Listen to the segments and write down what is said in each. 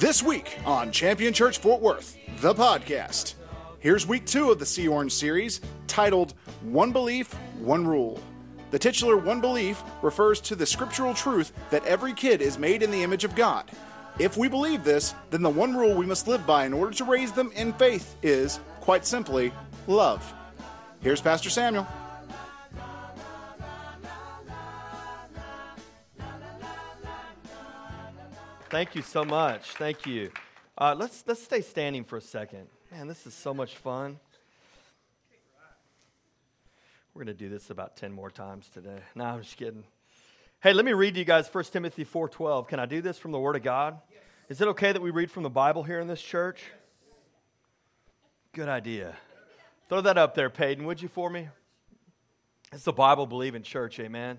This week on Champion Church Fort Worth, the podcast. Here's week two of the See Orange series titled One Belief, One Rule. The titular One Belief refers to the scriptural truth that every kid is made in the image of God. If we believe this, then the one rule we must live by in order to raise them in faith is, quite simply, love. Here's Pastor Samuel. Thank you so much. Thank you. Uh, let's let's stay standing for a second. Man, this is so much fun. We're going to do this about 10 more times today. No, I'm just kidding. Hey, let me read to you guys 1 Timothy 4:12. Can I do this from the word of God? Yes. Is it okay that we read from the Bible here in this church? Good idea. Throw that up there, Peyton, would you for me? It's the Bible believing church, amen.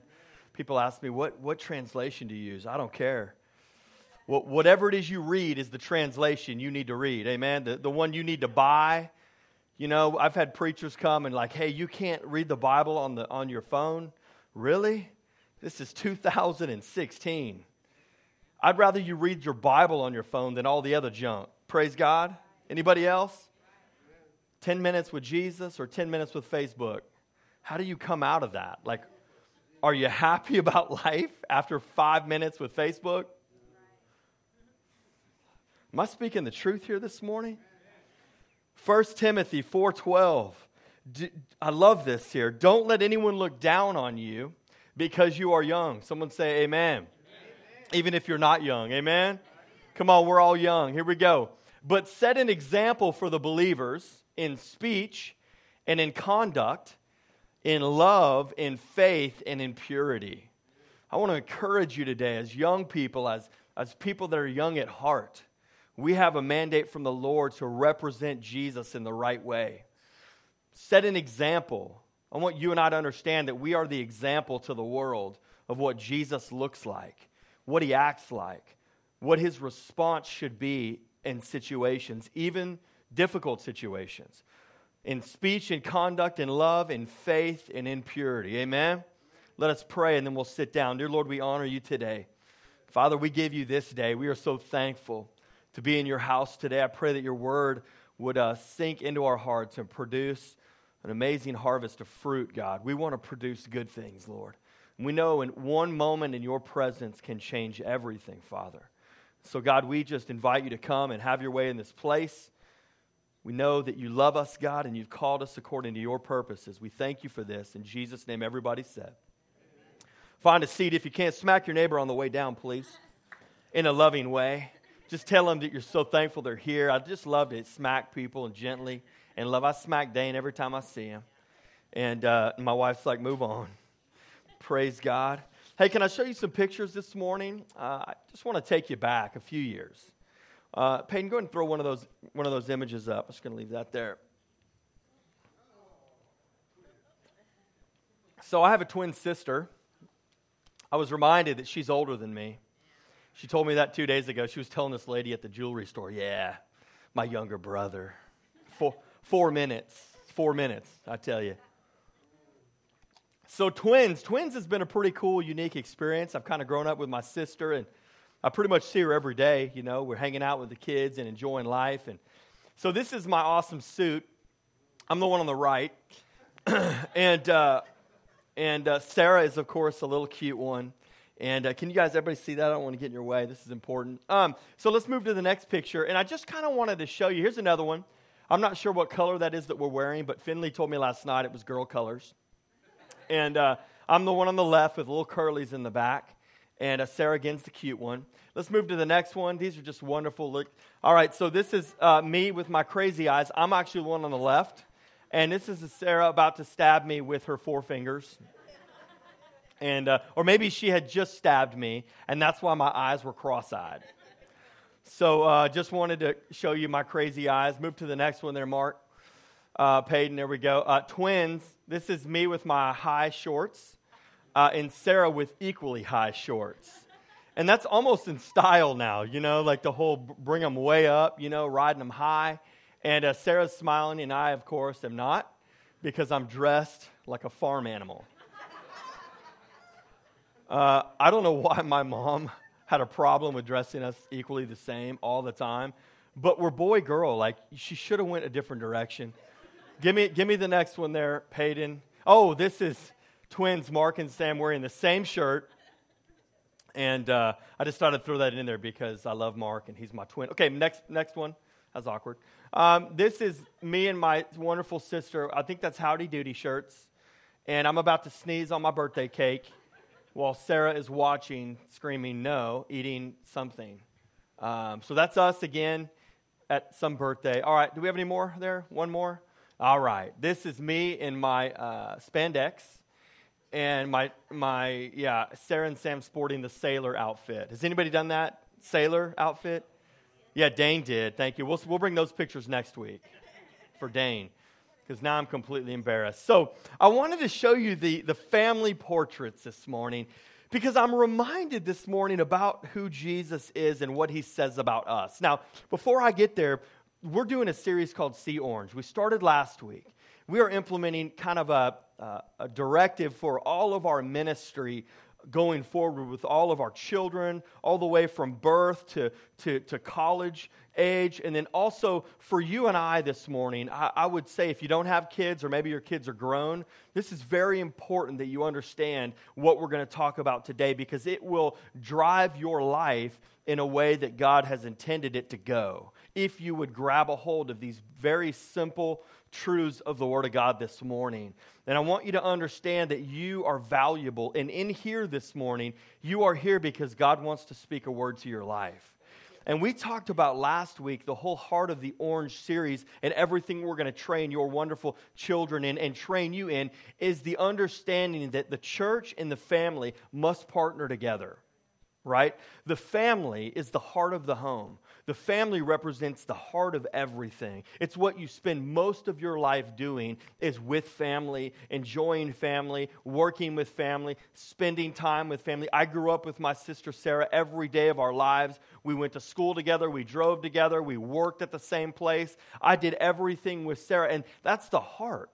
People ask me, what, what translation do you use? I don't care whatever it is you read is the translation you need to read. Amen. The, the one you need to buy. You know, I've had preachers come and like, hey, you can't read the Bible on, the, on your phone. Really? This is 2016. I'd rather you read your Bible on your phone than all the other junk. Praise God. Anybody else? 10 minutes with Jesus or 10 minutes with Facebook? How do you come out of that? Like, are you happy about life after five minutes with Facebook? Am I speaking the truth here this morning? 1 Timothy 4:12. I love this here. Don't let anyone look down on you because you are young. Someone say amen. amen. Even if you're not young. Amen. Come on, we're all young. Here we go. But set an example for the believers in speech and in conduct, in love, in faith, and in purity. I want to encourage you today as young people, as, as people that are young at heart we have a mandate from the Lord to represent Jesus in the right way. Set an example. I want you and I to understand that we are the example to the world of what Jesus looks like, what he acts like, what his response should be in situations, even difficult situations, in speech and conduct, in love, in faith, and in purity. Amen? Let us pray and then we'll sit down. Dear Lord, we honor you today. Father, we give you this day. We are so thankful to be in your house today. I pray that your word would uh, sink into our hearts and produce an amazing harvest of fruit, God. We want to produce good things, Lord. And we know in one moment in your presence can change everything, Father. So, God, we just invite you to come and have your way in this place. We know that you love us, God, and you've called us according to your purposes. We thank you for this. In Jesus' name, everybody said. Find a seat. If you can't, smack your neighbor on the way down, please, in a loving way just tell them that you're so thankful they're here. I just love to smack people and gently and love. I smack Dane every time I see him. And uh, my wife's like, move on. Praise God. Hey, can I show you some pictures this morning? Uh, I just want to take you back a few years. Uh, Peyton, go ahead and throw one of those, one of those images up. I'm just going to leave that there. So I have a twin sister. I was reminded that she's older than me. She told me that two days ago. She was telling this lady at the jewelry store, yeah, my younger brother. Four, four minutes. Four minutes, I tell you. So, twins. Twins has been a pretty cool, unique experience. I've kind of grown up with my sister, and I pretty much see her every day. You know, we're hanging out with the kids and enjoying life. And so, this is my awesome suit. I'm the one on the right. and uh, and uh, Sarah is, of course, a little cute one. And uh, can you guys, everybody see that? I don't want to get in your way. This is important. Um, so let's move to the next picture. And I just kind of wanted to show you. Here's another one. I'm not sure what color that is that we're wearing, but Finley told me last night it was girl colors. And uh, I'm the one on the left with little curlies in the back. And uh, Sarah again's the cute one. Let's move to the next one. These are just wonderful. Look. All right, so this is uh, me with my crazy eyes. I'm actually the one on the left. And this is Sarah about to stab me with her four fingers and uh, or maybe she had just stabbed me, and that's why my eyes were cross-eyed. So uh, just wanted to show you my crazy eyes. Move to the next one there, Mark. Uh, Peyton, there we go. Uh, twins. This is me with my high shorts, uh, and Sarah with equally high shorts. And that's almost in style now, you know, like the whole bring them way up, you know, riding them high. And uh, Sarah's smiling, and I, of course, am not because I'm dressed like a farm animal. Uh, I don't know why my mom had a problem with dressing us equally the same all the time. But we're boy girl. Like she should have went a different direction. give me give me the next one there, Peyton. Oh, this is twins Mark and Sam wearing the same shirt. And uh, I just thought I'd throw that in there because I love Mark and he's my twin. Okay, next next one. That's awkward. Um, this is me and my wonderful sister. I think that's Howdy Doody shirts. And I'm about to sneeze on my birthday cake while Sarah is watching, screaming no, eating something. Um, so that's us again at some birthday. All right, do we have any more there? One more? All right, this is me in my uh, spandex and my, my, yeah, Sarah and Sam sporting the sailor outfit. Has anybody done that? Sailor outfit? Yeah, Dane did. Thank you. We'll, we'll bring those pictures next week for Dane because now I'm completely embarrassed. So I wanted to show you the, the family portraits this morning because I'm reminded this morning about who Jesus is and what he says about us. Now, before I get there, we're doing a series called See Orange. We started last week. We are implementing kind of a, a, a directive for all of our ministry going forward with all of our children, all the way from birth to, to, to college age. And then also for you and I this morning, I, I, would say if you don't have kids or maybe your kids are grown, this is very important that you understand what we're going to talk about today because it will drive your life in a way that God has intended it to go. If you would grab a hold of these very simple truths of the Word of God this morning. And I want you to understand that you are valuable. And in here this morning, you are here because God wants to speak a word to your life. And we talked about last week the whole heart of the Orange series and everything we're going to train your wonderful children in and train you in is the understanding that the church and the family must partner together right? The family is the heart of the home. The family represents the heart of everything. It's what you spend most of your life doing is with family, enjoying family, working with family, spending time with family. I grew up with my sister Sarah every day of our lives. We went to school together, we drove together, we worked at the same place. I did everything with Sarah and that's the heart.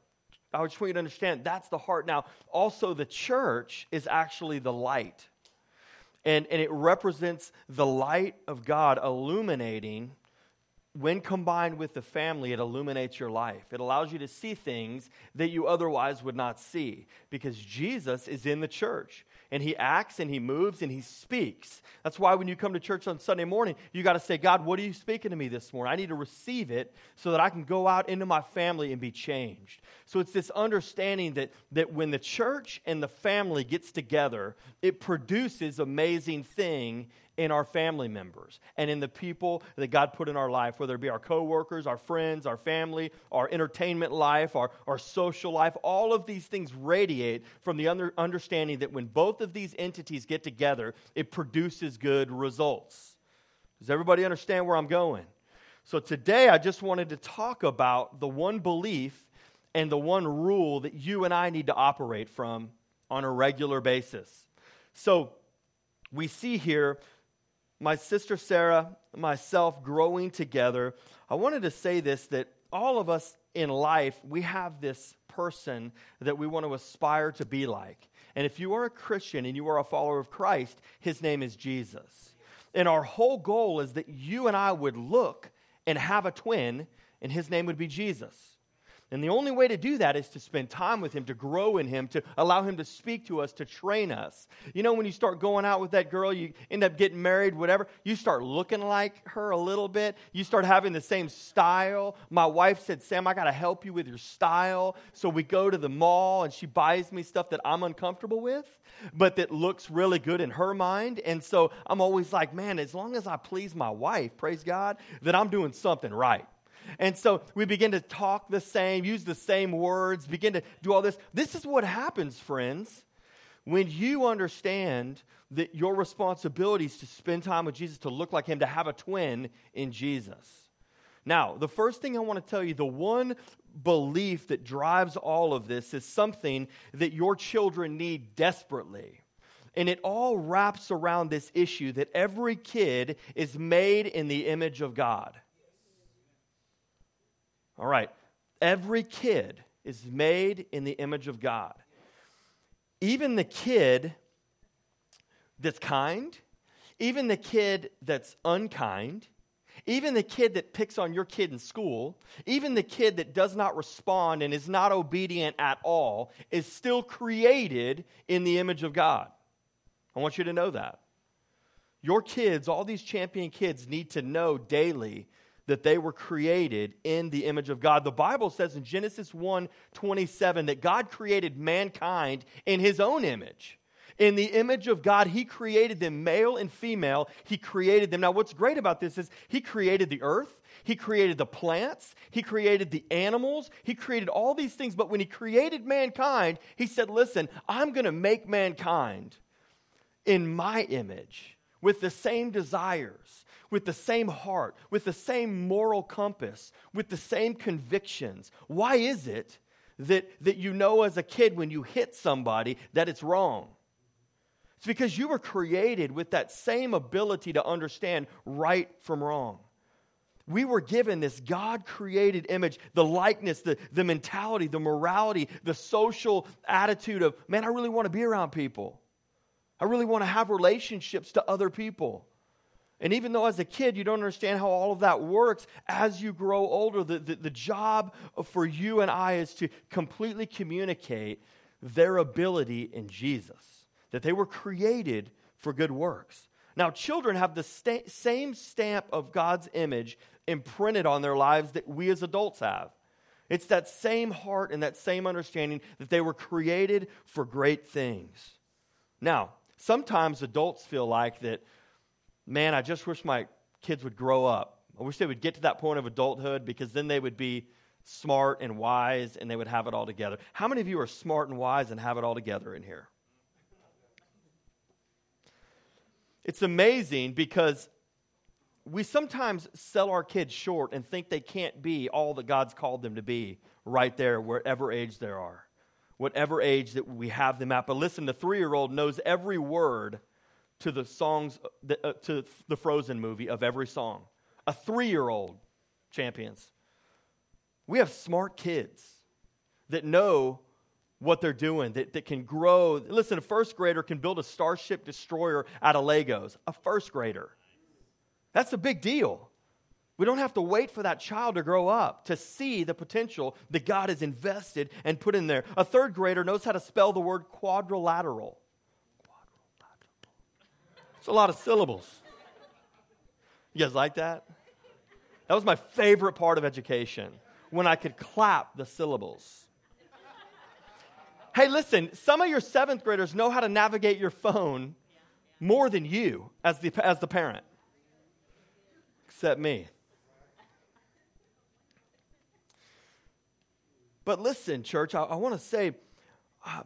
I just want you to understand that's the heart. Now, also the church is actually the light and, and it represents the light of God illuminating. When combined with the family, it illuminates your life. It allows you to see things that you otherwise would not see because Jesus is in the church and he acts and he moves and he speaks. That's why when you come to church on Sunday morning, you got to say, God, what are you speaking to me this morning? I need to receive it so that I can go out into my family and be changed. So it's this understanding that, that when the church and the family gets together, it produces amazing thing in our family members and in the people that God put in our life, whether it be our coworkers, our friends, our family, our entertainment life, our, our social life. All of these things radiate from the under, understanding that when both of these entities get together, it produces good results. Does everybody understand where I'm going? So today I just wanted to talk about the one belief and the one rule that you and I need to operate from on a regular basis. So we see here my sister Sarah, myself growing together, I wanted to say this that all of us in life, we have this person that we want to aspire to be like. And if you are a Christian and you are a follower of Christ, his name is Jesus. And our whole goal is that you and I would look and have a twin, and his name would be Jesus. And the only way to do that is to spend time with Him, to grow in Him, to allow Him to speak to us, to train us. You know, when you start going out with that girl, you end up getting married, whatever, you start looking like her a little bit. You start having the same style. My wife said, Sam, I got to help you with your style. So we go to the mall and she buys me stuff that I'm uncomfortable with, but that looks really good in her mind. And so I'm always like, man, as long as I please my wife, praise God, that I'm doing something right. And so we begin to talk the same, use the same words, begin to do all this. This is what happens, friends, when you understand that your responsibility is to spend time with Jesus, to look like Him, to have a twin in Jesus. Now, the first thing I want to tell you, the one belief that drives all of this is something that your children need desperately. And it all wraps around this issue that every kid is made in the image of God. All right. Every kid is made in the image of God. Even the kid that's kind, even the kid that's unkind, even the kid that picks on your kid in school, even the kid that does not respond and is not obedient at all, is still created in the image of God. I want you to know that. Your kids, all these champion kids, need to know daily that they were created in the image of God. The Bible says in Genesis 1 27 that God created mankind in his own image. In the image of God, He created them, male and female. He created them. Now, what's great about this is He created the earth, He created the plants, He created the animals, He created all these things. But when He created mankind, He said, Listen, I'm going to make mankind in my image with the same desires, with the same heart, with the same moral compass, with the same convictions. Why is it that, that you know as a kid when you hit somebody that it's wrong? It's because you were created with that same ability to understand right from wrong. We were given this God created image, the likeness, the, the mentality, the morality, the social attitude of, man, I really want to be around people. I really want to have relationships to other people. And even though as a kid you don't understand how all of that works, as you grow older, the, the, the, job for you and I is to completely communicate their ability in Jesus that they were created for good works. Now, children have the sta- same stamp of God's image imprinted on their lives that we as adults have. It's that same heart and that same understanding that they were created for great things. Now, sometimes adults feel like that, man, I just wish my kids would grow up. I wish they would get to that point of adulthood because then they would be smart and wise and they would have it all together. How many of you are smart and wise and have it all together in here? It's amazing because we sometimes sell our kids short and think they can't be all that God's called them to be right there, whatever age they are, whatever age that we have them at. But listen, the three year old knows every word to the songs, uh, to the Frozen movie of every song. A three year old champions. We have smart kids that know what they're doing that, that can grow. Listen, a first grader can build a Starship Destroyer out of Legos. A first grader. That's a big deal. We don't have to wait for that child to grow up to see the potential that God has invested and put in there. A third grader knows how to spell the word quadrilateral. It's a lot of syllables. You guys like that? That was my favorite part of education when I could clap the syllables. Hey, listen, some of your seventh graders know how to navigate your phone more than you as the, as the parent, except me. But listen, church, I, I want to say, uh,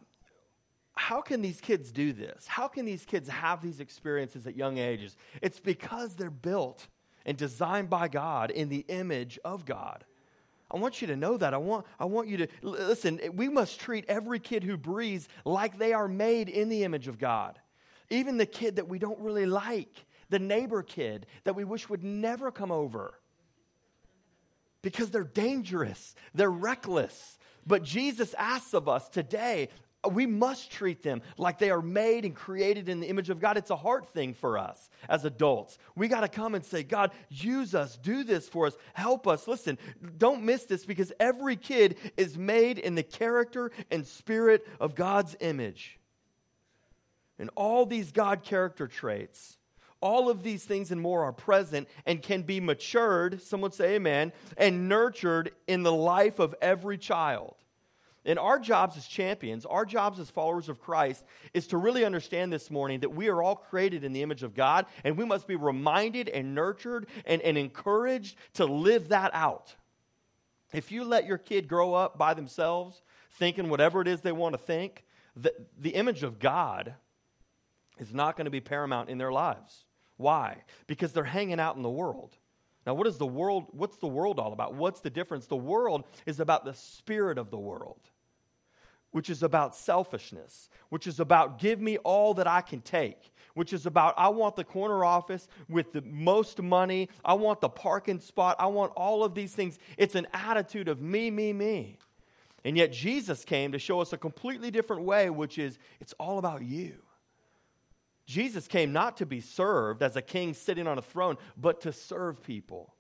how can these kids do this? How can these kids have these experiences at young ages? It's because they're built and designed by God in the image of God. I want you to know that. I want, I want you to listen. We must treat every kid who breathes like they are made in the image of God. Even the kid that we don't really like, the neighbor kid that we wish would never come over because they're dangerous, they're reckless. But Jesus asks of us today we must treat them like they are made and created in the image of God. It's a heart thing for us as adults. We got to come and say, God, use us, do this for us, help us. Listen, don't miss this because every kid is made in the character and spirit of God's image. And all these God character traits, all of these things and more are present and can be matured, someone say amen, and nurtured in the life of every child. And our jobs as champions, our jobs as followers of Christ, is to really understand this morning that we are all created in the image of God, and we must be reminded and nurtured and, and encouraged to live that out. If you let your kid grow up by themselves, thinking whatever it is they want to think, the, the image of God is not going to be paramount in their lives. Why? Because they're hanging out in the world. Now, what is the world? What's the world all about? What's the difference? The world is about the spirit of the world, which is about selfishness, which is about give me all that I can take, which is about I want the corner office with the most money, I want the parking spot, I want all of these things. It's an attitude of me, me, me. And yet Jesus came to show us a completely different way, which is it's all about you. Jesus came not to be served as a king sitting on a throne, but to serve people.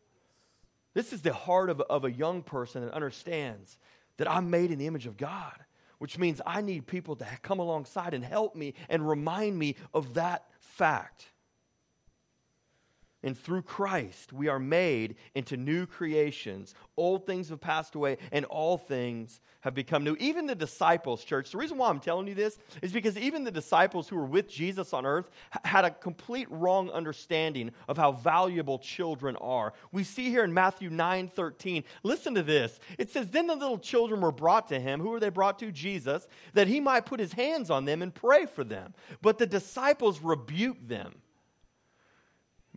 This is the heart of, of a young person that understands that I'm made in the image of God, which means I need people to come alongside and help me and remind me of that fact. And through Christ, we are made into new creations. Old things have passed away, and all things have become new. Even the disciples, church, the reason why I'm telling you this is because even the disciples who were with Jesus on earth had a complete wrong understanding of how valuable children are. We see here in Matthew 9 13, listen to this. It says, Then the little children were brought to him. Who were they brought to? Jesus, that he might put his hands on them and pray for them. But the disciples rebuked them.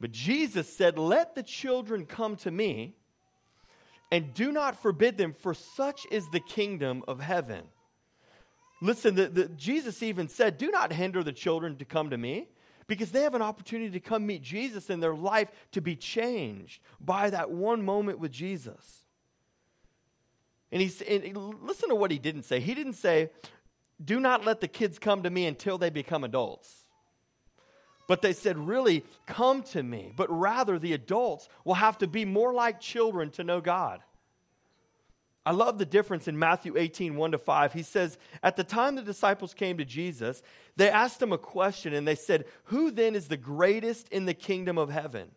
But Jesus said, Let the children come to me, and do not forbid them, for such is the kingdom of heaven. Listen, the, the, Jesus even said, Do not hinder the children to come to me, because they have an opportunity to come meet Jesus in their life to be changed by that one moment with Jesus. And, he, and listen to what he didn't say. He didn't say, Do not let the kids come to me until they become adults. But they said, really, come to me. But rather, the adults will have to be more like children to know God. I love the difference in Matthew 18, 1 to 5. He says, At the time the disciples came to Jesus, they asked him a question and they said, Who then is the greatest in the kingdom of heaven?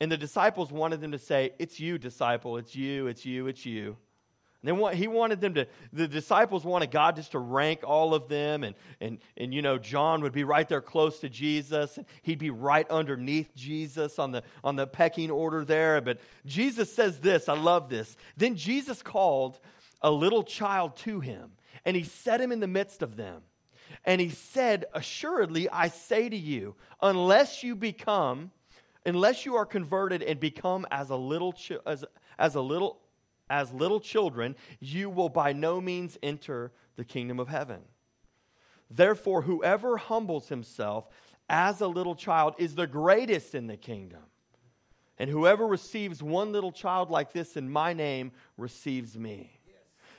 And the disciples wanted them to say, It's you, disciple. It's you, it's you, it's you. They want, he wanted them to, the disciples wanted God just to rank all of them. And, and, and, you know, John would be right there close to Jesus. And he'd be right underneath Jesus on the, on the pecking order there. But Jesus says this I love this. Then Jesus called a little child to him, and he set him in the midst of them. And he said, Assuredly, I say to you, unless you become, unless you are converted and become as a little, as, as a little, as little children, you will by no means enter the kingdom of heaven. Therefore, whoever humbles himself as a little child is the greatest in the kingdom. And whoever receives one little child like this in my name receives me.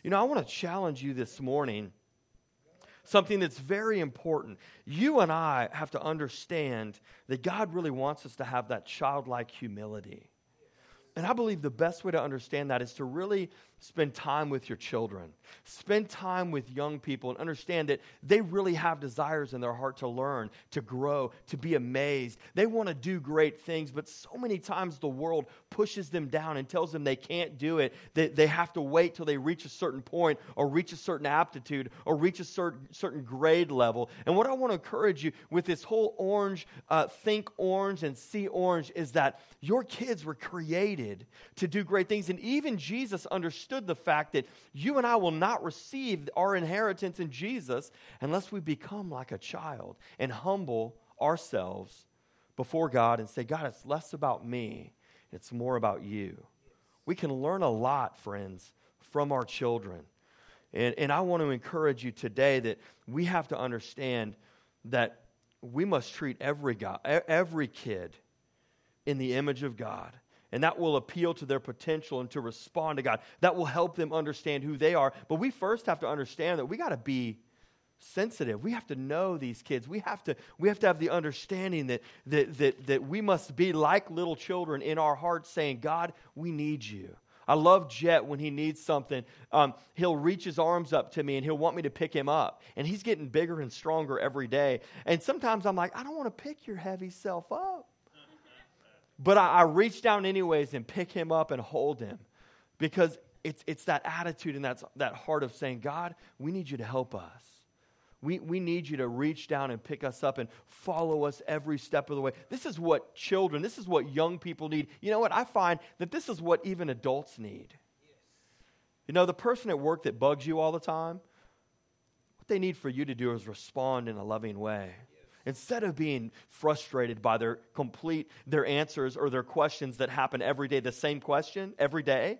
You know, I want to challenge you this morning something that's very important. You and I have to understand that God really wants us to have that childlike humility. And I believe the best way to understand that is to really spend time with your children. Spend time with young people and understand that they really have desires in their heart to learn, to grow, to be amazed. They want to do great things, but so many times the world pushes them down and tells them they can't do it, that they have to wait till they reach a certain point or reach a certain aptitude or reach a certain, certain grade level. And what I want to encourage you with this whole orange, uh, think orange and see orange is that your kids were created to do great things. And even Jesus understood the fact that you and I will not receive our inheritance in Jesus unless we become like a child and humble ourselves before God and say, God, it's less about me, it's more about you. We can learn a lot, friends, from our children. And, and I want to encourage you today that we have to understand that we must treat every, God, every kid in the image of God. And that will appeal to their potential and to respond to God. That will help them understand who they are. But we first have to understand that we got to be sensitive. We have to know these kids. We have to, we have, to have the understanding that, that, that, that we must be like little children in our hearts saying, God, we need you. I love Jet when he needs something. Um, he'll reach his arms up to me and he'll want me to pick him up. And he's getting bigger and stronger every day. And sometimes I'm like, I don't want to pick your heavy self up. But I, I reach down anyways and pick him up and hold him because it's, it's that attitude and that's, that heart of saying, God, we need you to help us. We, we need you to reach down and pick us up and follow us every step of the way. This is what children, this is what young people need. You know what? I find that this is what even adults need. You know, the person at work that bugs you all the time, what they need for you to do is respond in a loving way. Instead of being frustrated by their complete, their answers or their questions that happen every day, the same question every day,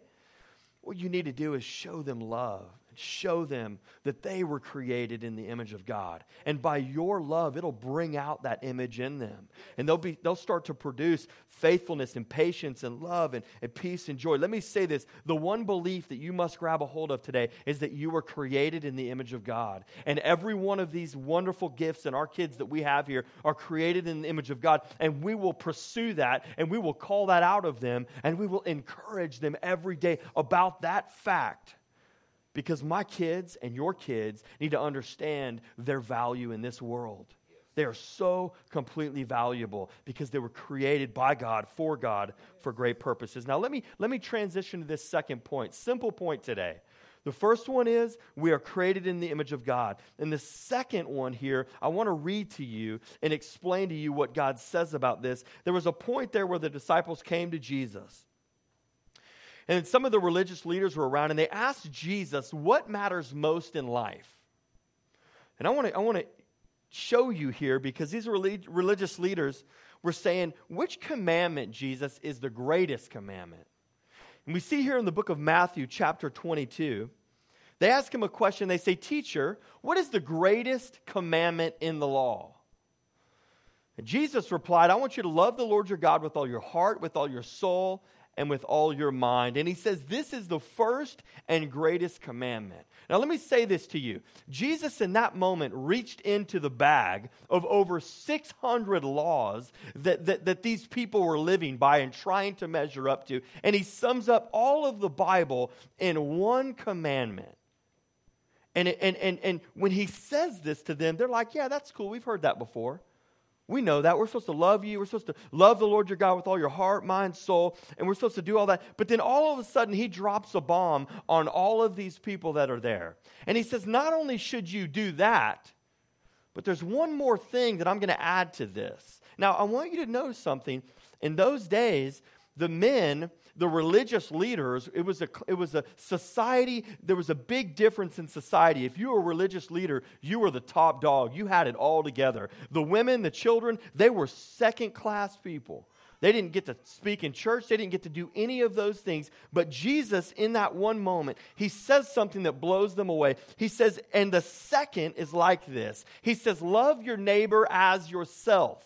what you need to do is show them love show them that they were created in the image of God. And by your love, it'll bring out that image in them. And they'll, be, they'll start to produce faithfulness and patience and love and, and peace and joy. Let me say this the one belief that you must grab a hold of today is that you were created in the image of God. And every one of these wonderful gifts and our kids that we have here are created in the image of God. And we will pursue that and we will call that out of them and we will encourage them every day about that fact because my kids and your kids need to understand their value in this world. They are so completely valuable because they were created by God, for God, for great purposes. Now, let me, let me transition to this second point. Simple point today. The first one is we are created in the image of God. And the second one here, I want to read to you and explain to you what God says about this. There was a point there where the disciples came to Jesus. And some of the religious leaders were around and they asked Jesus, What matters most in life? And I want to, I want to show you here because these relig- religious leaders were saying, Which commandment, Jesus, is the greatest commandment? And we see here in the book of Matthew, chapter 22, they ask him a question. They say, Teacher, what is the greatest commandment in the law? And Jesus replied, I want you to love the Lord your God with all your heart, with all your soul, and with all your mind. And he says, This is the first and greatest commandment. Now, let me say this to you. Jesus, in that moment, reached into the bag of over 600 laws that, that, that these people were living by and trying to measure up to. And he sums up all of the Bible in one commandment. And, and, and, and when he says this to them, they're like, Yeah, that's cool. We've heard that before. We know that. We're supposed to love you. We're supposed to love the Lord your God with all your heart, mind, soul, and we're supposed to do all that. But then all of a sudden, he drops a bomb on all of these people that are there. And he says, Not only should you do that, but there's one more thing that I'm going to add to this. Now, I want you to know something. In those days, the men the religious leaders, it was, a, it was a society, there was a big difference in society. If you were a religious leader, you were the top dog. You had it all together. The women, the children, they were second class people. They didn't get to speak in church. They didn't get to do any of those things. But Jesus, in that one moment, he says something that blows them away. He says, and the second is like this He says, Love your neighbor as yourself.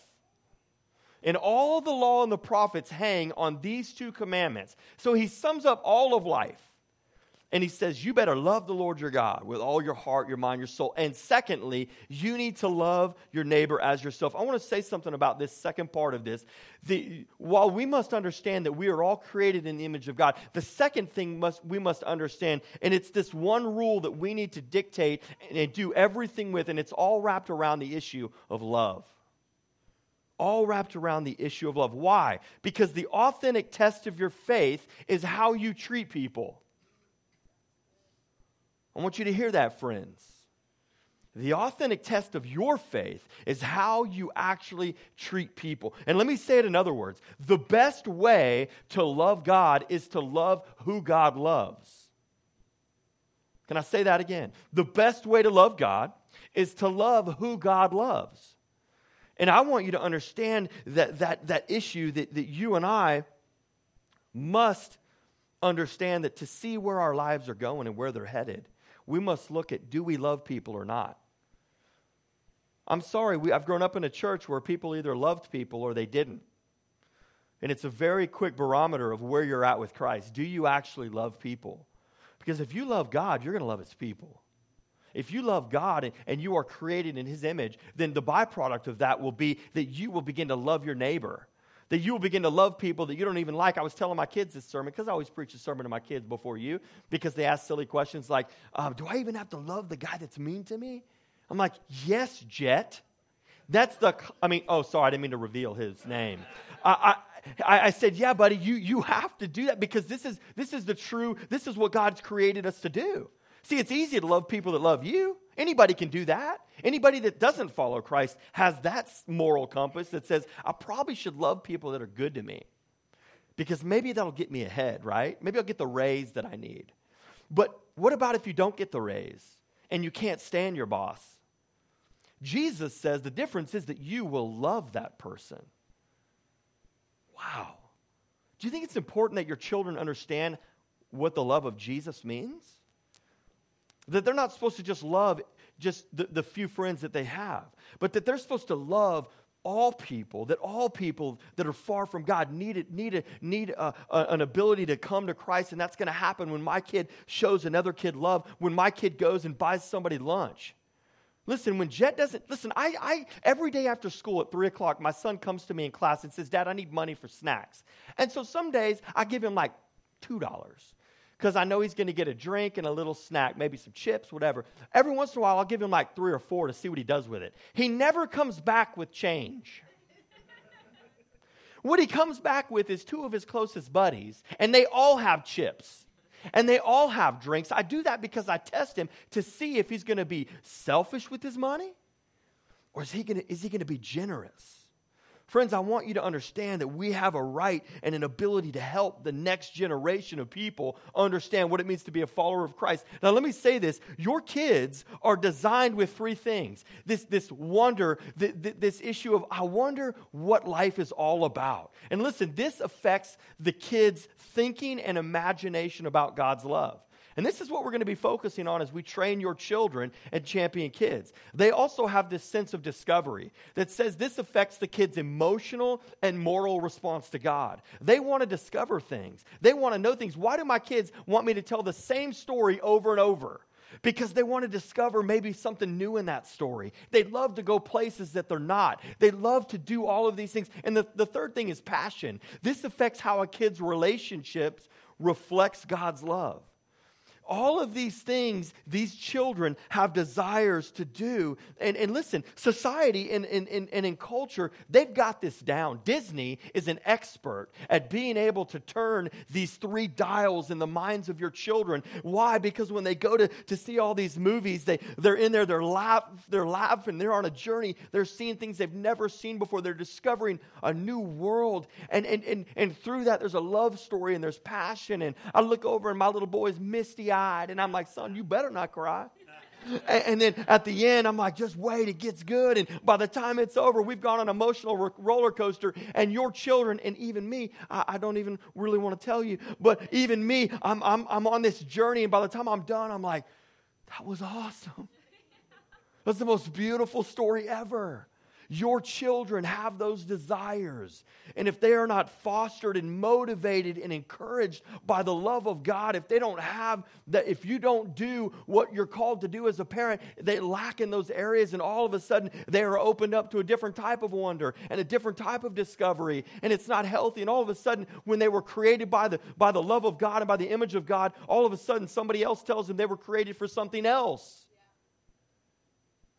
And all the law and the prophets hang on these two commandments. So he sums up all of life. And he says, You better love the Lord your God with all your heart, your mind, your soul. And secondly, you need to love your neighbor as yourself. I want to say something about this second part of this. The, while we must understand that we are all created in the image of God, the second thing must, we must understand, and it's this one rule that we need to dictate and, and do everything with, and it's all wrapped around the issue of love all wrapped around the issue of love. Why? Because the authentic test of your faith is how you treat people. I want you to hear that, friends. The authentic test of your faith is how you actually treat people. And let me say it in other words the best way to love God is to love who God loves. Can I say that again? The best way to love God is to love who God loves. And I want you to understand that, that, that issue that, that you and I must understand that to see where our lives are going and where they're headed, we must look at do we love people or not? I'm sorry, we, I've grown up in a church where people either loved people or they didn't. And it's a very quick barometer of where you're at with Christ. Do you actually love people? Because if you love God, you're going to love his people. If you love God and, and you are created in His image, then the byproduct of that will be that you will begin to love your neighbor. That you will begin to love people that you don't even like. I was telling my kids this sermon because I always preach a sermon to my kids before you because they ask silly questions like, um, Do I even have to love the guy that's mean to me? I'm like, Yes, Jet. That's the, I mean, oh, sorry, I didn't mean to reveal his name. I, I, I said, yeah, buddy, you, you have to do that because this is, this is the true, this is what God's created us to do. See, it's easy to love people that love you. Anybody can do that. Anybody that doesn't follow Christ has that moral compass that says, I probably should love people that are good to me because maybe that'll get me ahead, right? Maybe I'll get the raise that I need. But what about if you don't get the raise and you can't stand your boss? Jesus says the difference is that you will love that person. Wow. Do you think it's important that your children understand what the love of Jesus means? That they're not supposed to just love just the, the few friends that they have, but that they're supposed to love all people, that all people that are far from God need, need, need a, a, an ability to come to Christ. And that's going to happen when my kid shows another kid love, when my kid goes and buys somebody lunch. Listen, when Jet doesn't, listen, I, I, every day after school at three o'clock, my son comes to me in class and says, Dad, I need money for snacks. And so some days I give him like $2 because I know he's going to get a drink and a little snack, maybe some chips, whatever. Every once in a while, I'll give him like three or four to see what he does with it. He never comes back with change. what he comes back with is two of his closest buddies, and they all have chips. And they all have drinks. I do that because I test him to see if he's going to be selfish with his money or is he going to, be generous? Friends, I want you to understand that we have a right and an ability to help the next generation of people understand what it means to be a follower of Christ. Now, let me say this your kids are designed with three things this, this wonder, this issue of, I wonder what life is all about. And listen, this affects the kids' thinking and imagination about God's love. And this is what we're going to be focusing on as we train your children at Champion Kids. They also have this sense of discovery that says this affects the kids' emotional and moral response to God. They want to discover things, they want to know things. Why do my kids want me to tell the same story over and over? because they want to discover maybe something new in that story. They love to go places that they're not. They love to do all of these things. And the, the third thing is passion. This affects how a kid's relationships reflects God's love all of these things these children have desires to do. And, and listen, society and, and, and, in culture, they've got this down. Disney is an expert at being able to turn these three dials in the minds of your children. Why? Because when they go to, to see all these movies, they, they're in there, they're, laugh, they're laughing, they're on a journey, they're seeing things they've never seen before, they're discovering a new world. And, and, and, and through that, there's a love story and there's passion. And I look over and my little boy is misty eyed. And I'm like, son, you better not cry. And, then at the end, I'm like, just wait, it gets good. And by the time it's over, we've gone on an emotional roller coaster. And your children, and even me, I, I don't even really want to tell you, but even me, I'm, I'm, I'm on this journey. And by the time I'm done, I'm like, that was awesome. That's the most beautiful story ever. Your children have those desires. And if they are not fostered and motivated and encouraged by the love of God, if they don't have that, if you don't do what you're called to do as a parent, they lack in those areas, and all of a sudden they are opened up to a different type of wonder and a different type of discovery, and it's not healthy. And all of a sudden, when they were created by the, by the love of God and by the image of God, all of a sudden somebody else tells them they were created for something else.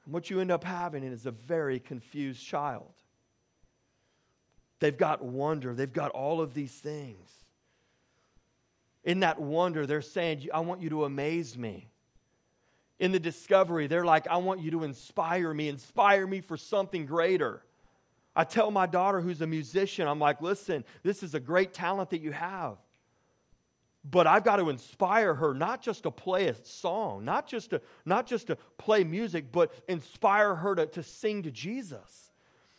And what you end up having is a very confused child. They've got wonder, they've got all of these things. In that wonder, they're saying, I want you to amaze me. In the discovery, they're like, I want you to inspire me, inspire me for something greater. I tell my daughter, who's a musician, I'm like, listen, this is a great talent that you have. But I've got to inspire her not just to play a song, not just to, not just to play music, but inspire her to, to sing to Jesus.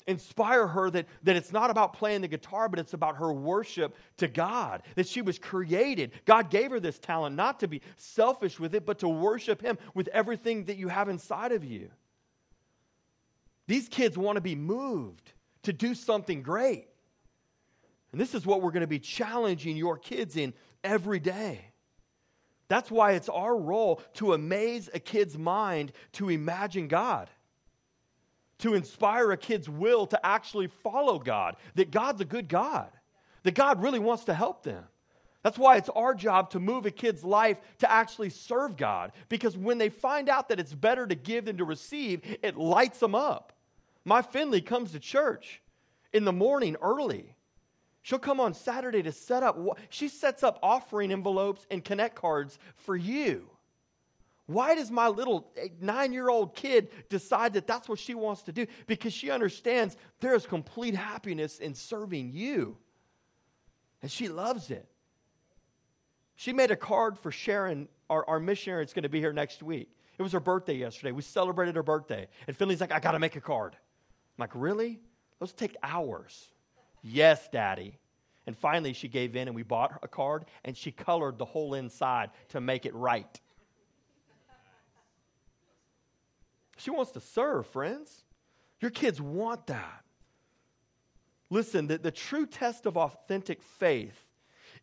Inspire her that, that it's not about playing the guitar, but it's about her worship to God. That she was created. God gave her this talent not to be selfish with it, but to worship Him with everything that you have inside of you. These kids want to be moved to do something great. And this is what we're going to be challenging your kids in every day. That's why it's our role to amaze a kid's mind to imagine God, to inspire a kid's will to actually follow God, that God's a good God, that God really wants to help them. That's why it's our job to move a kid's life to actually serve God, because when they find out that it's better to give than to receive, it lights them up. My Finley comes to church in the morning early She'll come on Saturday to set up. She sets up offering envelopes and connect cards for you. Why does my little eh, nine year old kid decide that that's what she wants to do? Because she understands there is complete happiness in serving you. And she loves it. She made a card for Sharon, our, our missionary that's going to be here next week. It was her birthday yesterday. We celebrated her birthday. And Finley's like, I got to make a card. I'm like, really? Those take hours. Yes, Daddy. And finally, she gave in and we bought a card and she colored the whole inside to make it right. She wants to serve, friends. Your kids want that. Listen, the, the true test of authentic faith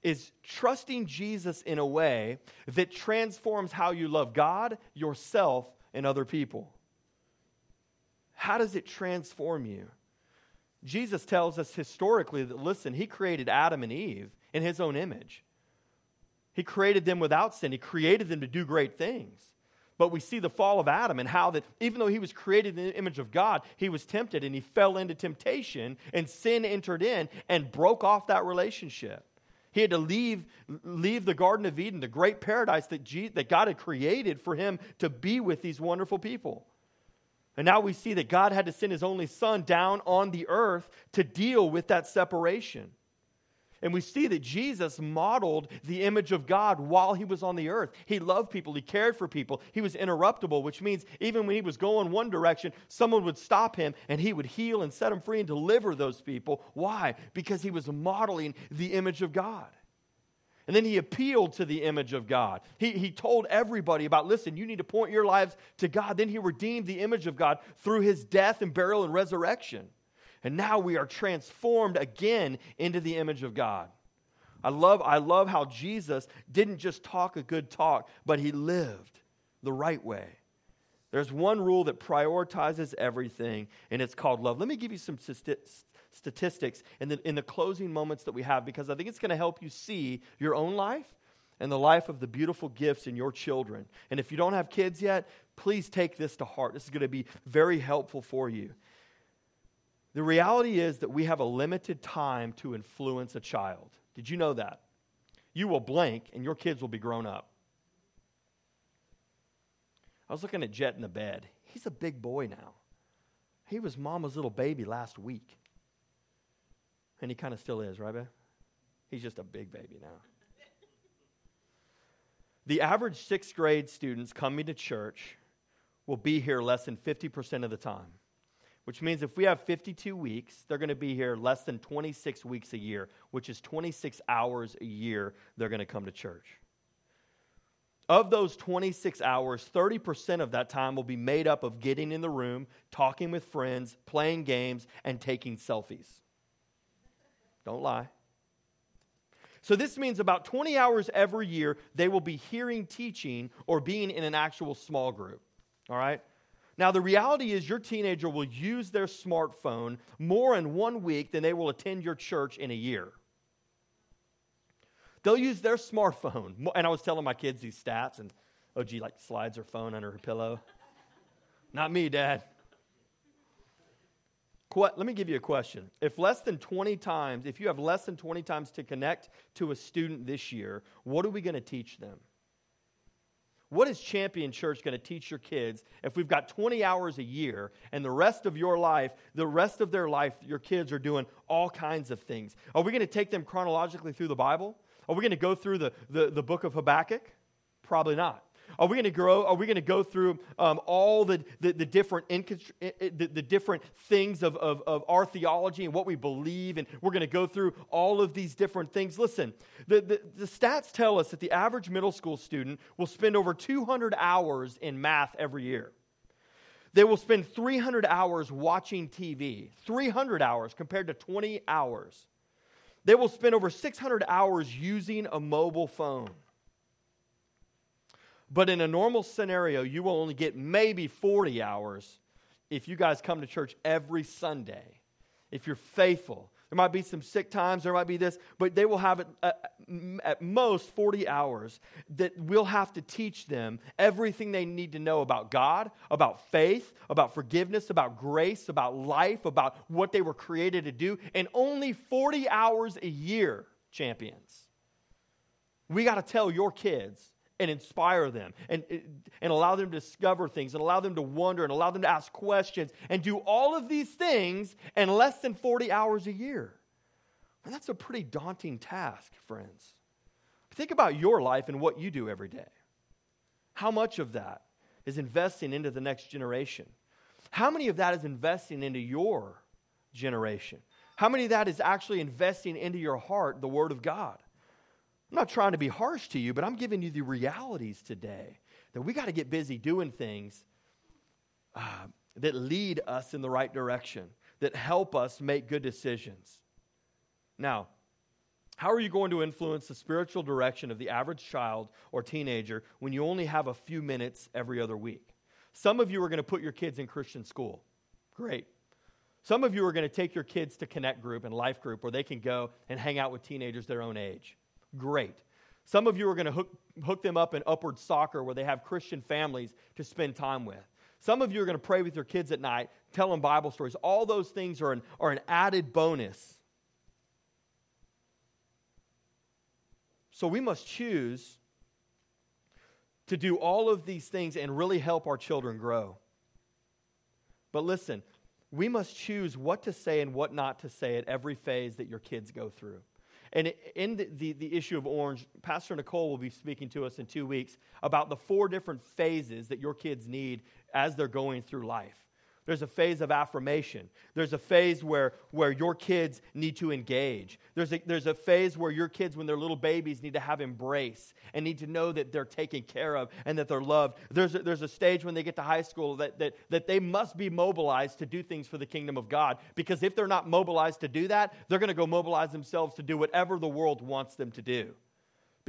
is trusting Jesus in a way that transforms how you love God, yourself, and other people. How does it transform you? Jesus tells us historically that, listen, he created Adam and Eve in his own image. He created them without sin, he created them to do great things. But we see the fall of Adam and how that even though he was created in the image of God, he was tempted and he fell into temptation and sin entered in and broke off that relationship. He had to leave, leave the Garden of Eden, the great paradise that, that God had created for him to be with these wonderful people. And now we see that God had to send his only son down on the earth to deal with that separation. And we see that Jesus modeled the image of God while he was on the earth. He loved people, he cared for people, he was interruptible, which means even when he was going one direction, someone would stop him and he would heal and set them free and deliver those people. Why? Because he was modeling the image of God. And then he appealed to the image of God. He, he told everybody about, listen, you need to point your lives to God. Then he redeemed the image of God through his death and burial and resurrection. And now we are transformed again into the image of God. I love, I love how Jesus didn't just talk a good talk, but he lived the right way. There's one rule that prioritizes everything, and it's called love. Let me give you some statistics in the, in the closing moments that we have because I think it's going to help you see your own life and the life of the beautiful gifts in your children. And if you don't have kids yet, please take this to heart. This is going to be very helpful for you. The reality is that we have a limited time to influence a child. Did you know that? You will blink and your kids will be grown up. I was looking at Jet in the bed. He's a big boy now. He was mama's little baby last week. And he kind of still is, right, Beth? He's just a big baby now. the average sixth grade students coming to church will be here less than 50% of the time which means if we have 52 weeks, they're going to be here less than 26 weeks a year, which is 26 hours a year they're going to come to church. Of those 26 hours, 30% of that time will be made up of getting in the room, talking with friends, playing games, and taking selfies. Don't lie. So, this means about 20 hours every year they will be hearing teaching or being in an actual small group. All right? Now, the reality is your teenager will use their smartphone more in one week than they will attend your church in a year. They'll use their smartphone. And I was telling my kids these stats, and oh, gee, like slides her phone under her pillow. Not me, Dad. Let me give you a question. If less than 20 times, if you have less than 20 times to connect to a student this year, what are we going to teach them? What is Champion Church going to teach your kids if we've got 20 hours a year and the rest of your life, the rest of their life, your kids are doing all kinds of things? Are we going to take them chronologically through the Bible? Are we going to go through the, the, the book of Habakkuk? Probably not. Are we going to grow? Are we going to go through um, all the, the, the different the, the, different things of, of, of our theology and what we believe? And we're going to go through all of these different things. Listen, the, the, the stats tell us that the average middle school student will spend over 200 hours in math every year. They will spend 300 hours watching TV, 300 hours compared to 20 hours. They will spend over 600 hours using a mobile phone. But in a normal scenario, you will only get maybe 40 hours if you guys come to church every Sunday. If you're faithful, there might be some sick times, there might be this, but they will have at, uh, uh, at most 40 hours that we'll have to teach them everything they need to know about God, about faith, about forgiveness, about grace, about life, about what they were created to do, and only 40 hours a year, champions. We got to tell your kids and inspire them and, and allow them to discover things and allow them to wonder and allow them to ask questions and do all of these things in less than 40 hours a year. And that's a pretty daunting task, friends. Think about your life and what you do every day. How much of that is investing into the next generation? How many of that is investing into your generation? How many of that is actually investing into your heart the Word of God? I'm not trying to be harsh to you, but I'm giving you the realities today that we got to get busy doing things uh, that lead us in the right direction, that help us make good decisions. Now, how are you going to influence the spiritual direction of the average child or teenager when you only have a few minutes every other week? Some of you are going to put your kids in Christian school. Great. Some of you are going to take your kids to Connect Group and Life Group where they can go and hang out with teenagers their own age. Great. Some of you are going to hook, hook them up in upward soccer where they have Christian families to spend time with. Some of you are going to pray with your kids at night, tell them Bible stories. All those things are an, are an added bonus. So we must choose to do all of these things and really help our children grow. But listen, we must choose what to say and what not to say at every phase that your kids go through. And in the, the, the, issue of orange, Pastor Nicole will be speaking to us in two weeks about the four different phases that your kids need as they're going through life. There's a phase of affirmation. There's a phase where, where your kids need to engage. There's a, there's a phase where your kids, when they're little babies, need to have embrace and need to know that they're taken care of and that they're loved. There's a, there's a stage when they get to high school that, that, that they must be mobilized to do things for the kingdom of God. Because if they're not mobilized to do that, they're going to go mobilize themselves to do whatever the world wants them to do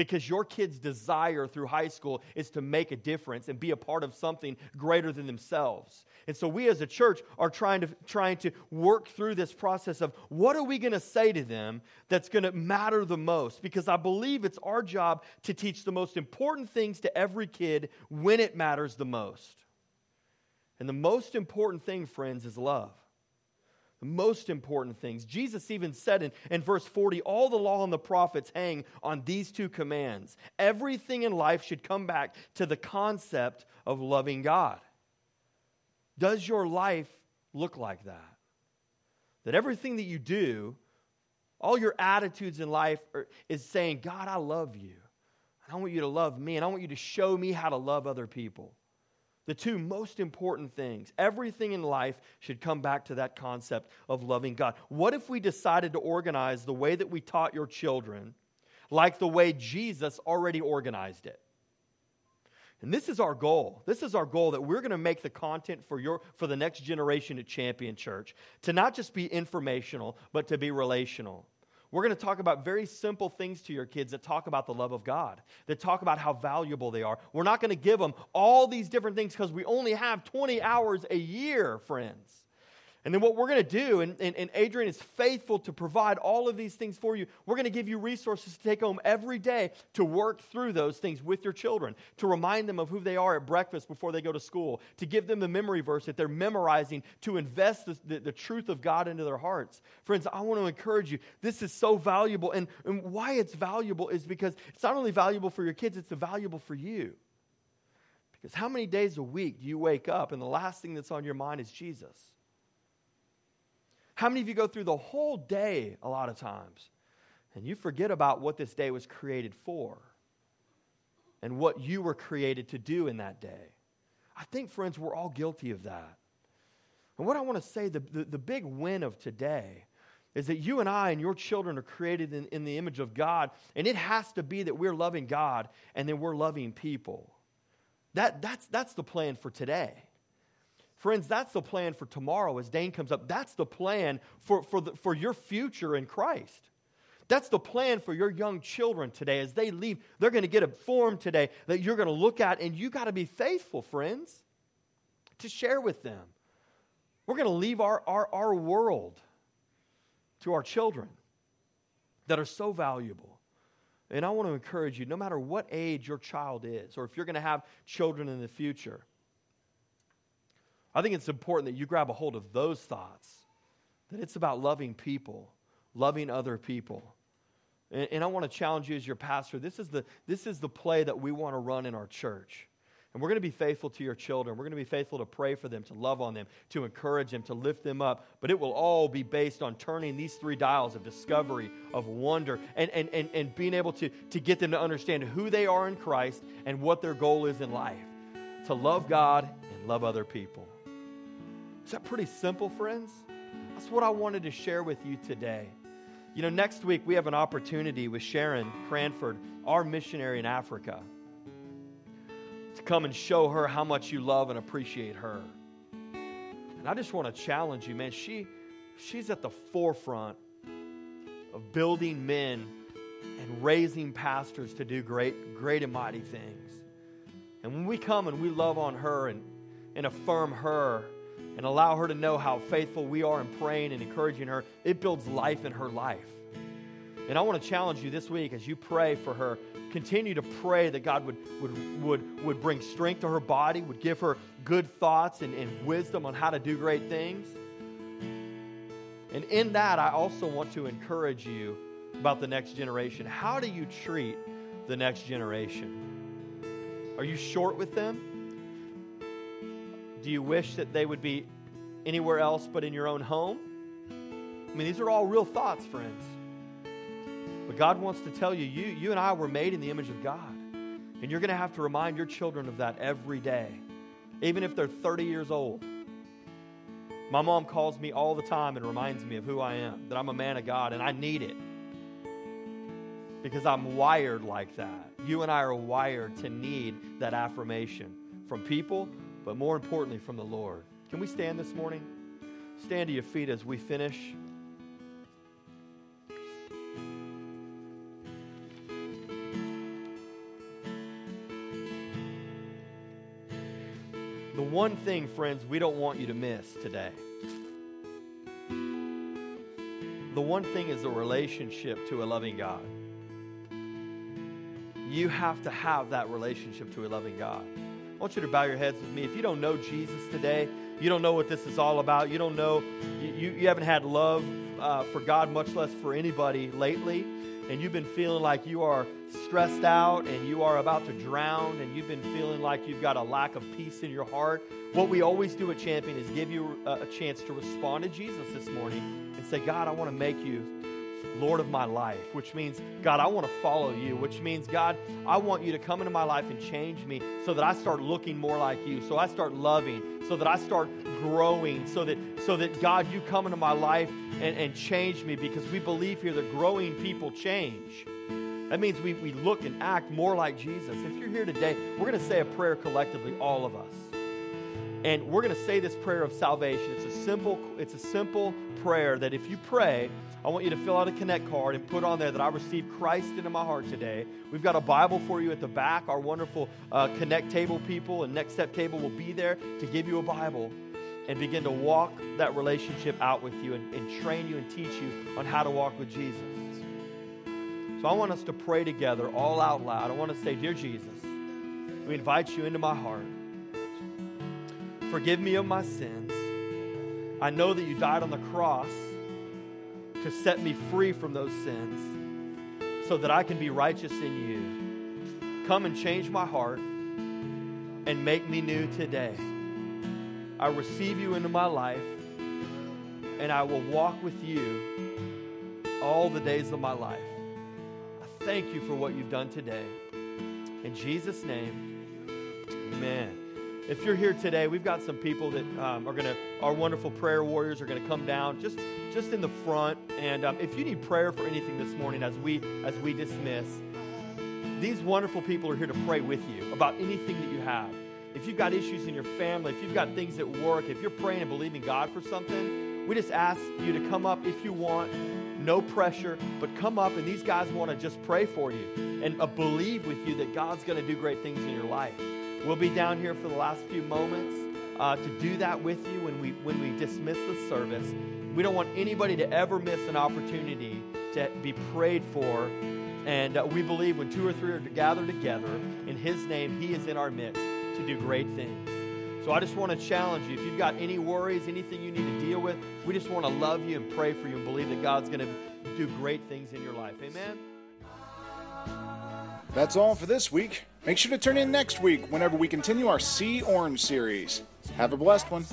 because your kid's desire through high school is to make a difference and be a part of something greater than themselves. And so we as a church are trying to trying to work through this process of what are we going to say to them that's going to matter the most because I believe it's our job to teach the most important things to every kid when it matters the most. And the most important thing friends is love most important things. Jesus even said in, in verse 40 all the law and the prophets hang on these two commands. Everything in life should come back to the concept of loving God. Does your life look like that? That everything that you do, all your attitudes in life are, is saying, God, I love you. I want you to love me, and I want you to show me how to love other people. The two most important things. Everything in life should come back to that concept of loving God. What if we decided to organize the way that we taught your children like the way Jesus already organized it? And this is our goal. This is our goal that we're going to make the content for your for the next generation at Champion Church to not just be informational, but to be relational. We're going to talk about very simple things to your kids that talk about the love of God, that talk about how valuable they are. We're not going to give them all these different things because we only have 20 hours a year, friends. And then what we're going to do, and, and, and, Adrian is faithful to provide all of these things for you, we're going to give you resources to take home every day to work through those things with your children, to remind them of who they are at breakfast before they go to school, to give them the memory verse that they're memorizing, to invest the, the, the truth of God into their hearts. Friends, I want to encourage you. This is so valuable. And, and why it's valuable is because it's not only valuable for your kids, it's valuable for you. Because how many days a week do you wake up and the last thing that's on your mind is Jesus? How many of you go through the whole day a lot of times and you forget about what this day was created for and what you were created to do in that day? I think, friends, we're all guilty of that. And what I want to say, the, the, the, big win of today is that you and I and your children are created in, in the image of God, and it has to be that we're loving God and then we're loving people. That, that's, that's the plan for today. Friends, that's the plan for tomorrow as Dane comes up. That's the plan for, for, the, for your future in Christ. That's the plan for your young children today. As they leave, they're going to get a form today that you're going to look at, and you got to be faithful, friends, to share with them. We're going to leave our, our, our world to our children that are so valuable. And I want to encourage you no matter what age your child is, or if you're going to have children in the future, I think it's important that you grab a hold of those thoughts, that it's about loving people, loving other people. And, and I want to challenge you as your pastor. This is, the, this is the play that we want to run in our church. And we're going to be faithful to your children. We're going to be faithful to pray for them, to love on them, to encourage them, to lift them up. But it will all be based on turning these three dials of discovery, of wonder, and, and, and, and being able to, to get them to understand who they are in Christ and what their goal is in life to love God and love other people. Is that pretty simple, friends? That's what I wanted to share with you today. You know, next week we have an opportunity with Sharon Cranford, our missionary in Africa, to come and show her how much you love and appreciate her. And I just want to challenge you, man. She, she's at the forefront of building men and raising pastors to do great, great and mighty things. And when we come and we love on her and, and affirm her and allow her to know how faithful we are in praying and encouraging her, it builds life in her life. And I want to challenge you this week as you pray for her, continue to pray that God would, would, would, would bring strength to her body, would give her good thoughts and, and wisdom on how to do great things. And in that, I also want to encourage you about the next generation. How do you treat the next generation? Are you short with them? Do you wish that they would be anywhere else but in your own home? I mean, these are all real thoughts, friends. But God wants to tell you, you, you and I were made in the image of God. And you're going to have to remind your children of that every day, even if they're 30 years old. My mom calls me all the time and reminds me of who I am, that I'm a man of God, and I need it because I'm wired like that. You and I are wired to need that affirmation from people, but more importantly, from the Lord. Can we stand this morning? Stand to your feet as we finish. The one thing, friends, we don't want you to miss today. The one thing is a relationship to a loving God. You have to have that relationship to a loving God. I want you to bow your heads with me. If you don't know Jesus today, you don't know what this is all about, you don't know, you, you haven't had love uh, for God, much less for anybody lately, and you've been feeling like you are stressed out and you are about to drown and you've been feeling like you've got a lack of peace in your heart, what we always do at Champion is give you a, a chance to respond to Jesus this morning and say, God, I want to make you Lord of my life, which means, God, I want to follow you, which means, God, I want you to come into my life and change me so that I start looking more like you, so I start loving, so that I start growing, so that, so that God, you come into my life and, and change me because we believe here that growing people change. That means we, we look and act more like Jesus. If you're here today, we're going to say a prayer collectively, all of us. And we're going to say this prayer of salvation. It's a simple, it's a simple prayer that if you pray, I want you to fill out a connect card and put on there that I received Christ into my heart today. We've got a Bible for you at the back. Our wonderful uh, connect table people and next step table will be there to give you a Bible and begin to walk that relationship out with you and, and train you and teach you on how to walk with Jesus. So I want us to pray together all out loud. I want to say, Dear Jesus, we invite you into my heart. Forgive me of my sins. I know that you died on the cross to set me free from those sins so that I can be righteous in you. Come and change my heart and make me new today. I receive you into my life and I will walk with you all the days of my life. I thank you for what you've done today. In Jesus' name, amen. If you're here today, we've got some people that um, are going to, our wonderful prayer warriors are going to come down just, just in the front. And um, if you need prayer for anything this morning as we, as we dismiss, these wonderful people are here to pray with you about anything that you have. If you've got issues in your family, if you've got things at work, if you're praying and believing God for something, we just ask you to come up if you want. No pressure, but come up and these guys want to just pray for you and uh, believe with you that God's going to do great things in your life. We'll be down here for the last few moments uh, to do that with you when we when we dismiss the service. We don't want anybody to ever miss an opportunity to be prayed for. And uh, we believe when two or three are gathered together in His name, He is in our midst to do great things. So I just want to challenge you. If you've got any worries, anything you need to deal with, we just want to love you and pray for you and believe that God's going to do great things in your life. Amen. That's all for this week. Make sure to turn in next week whenever we continue our See Orange series. Have a blessed one.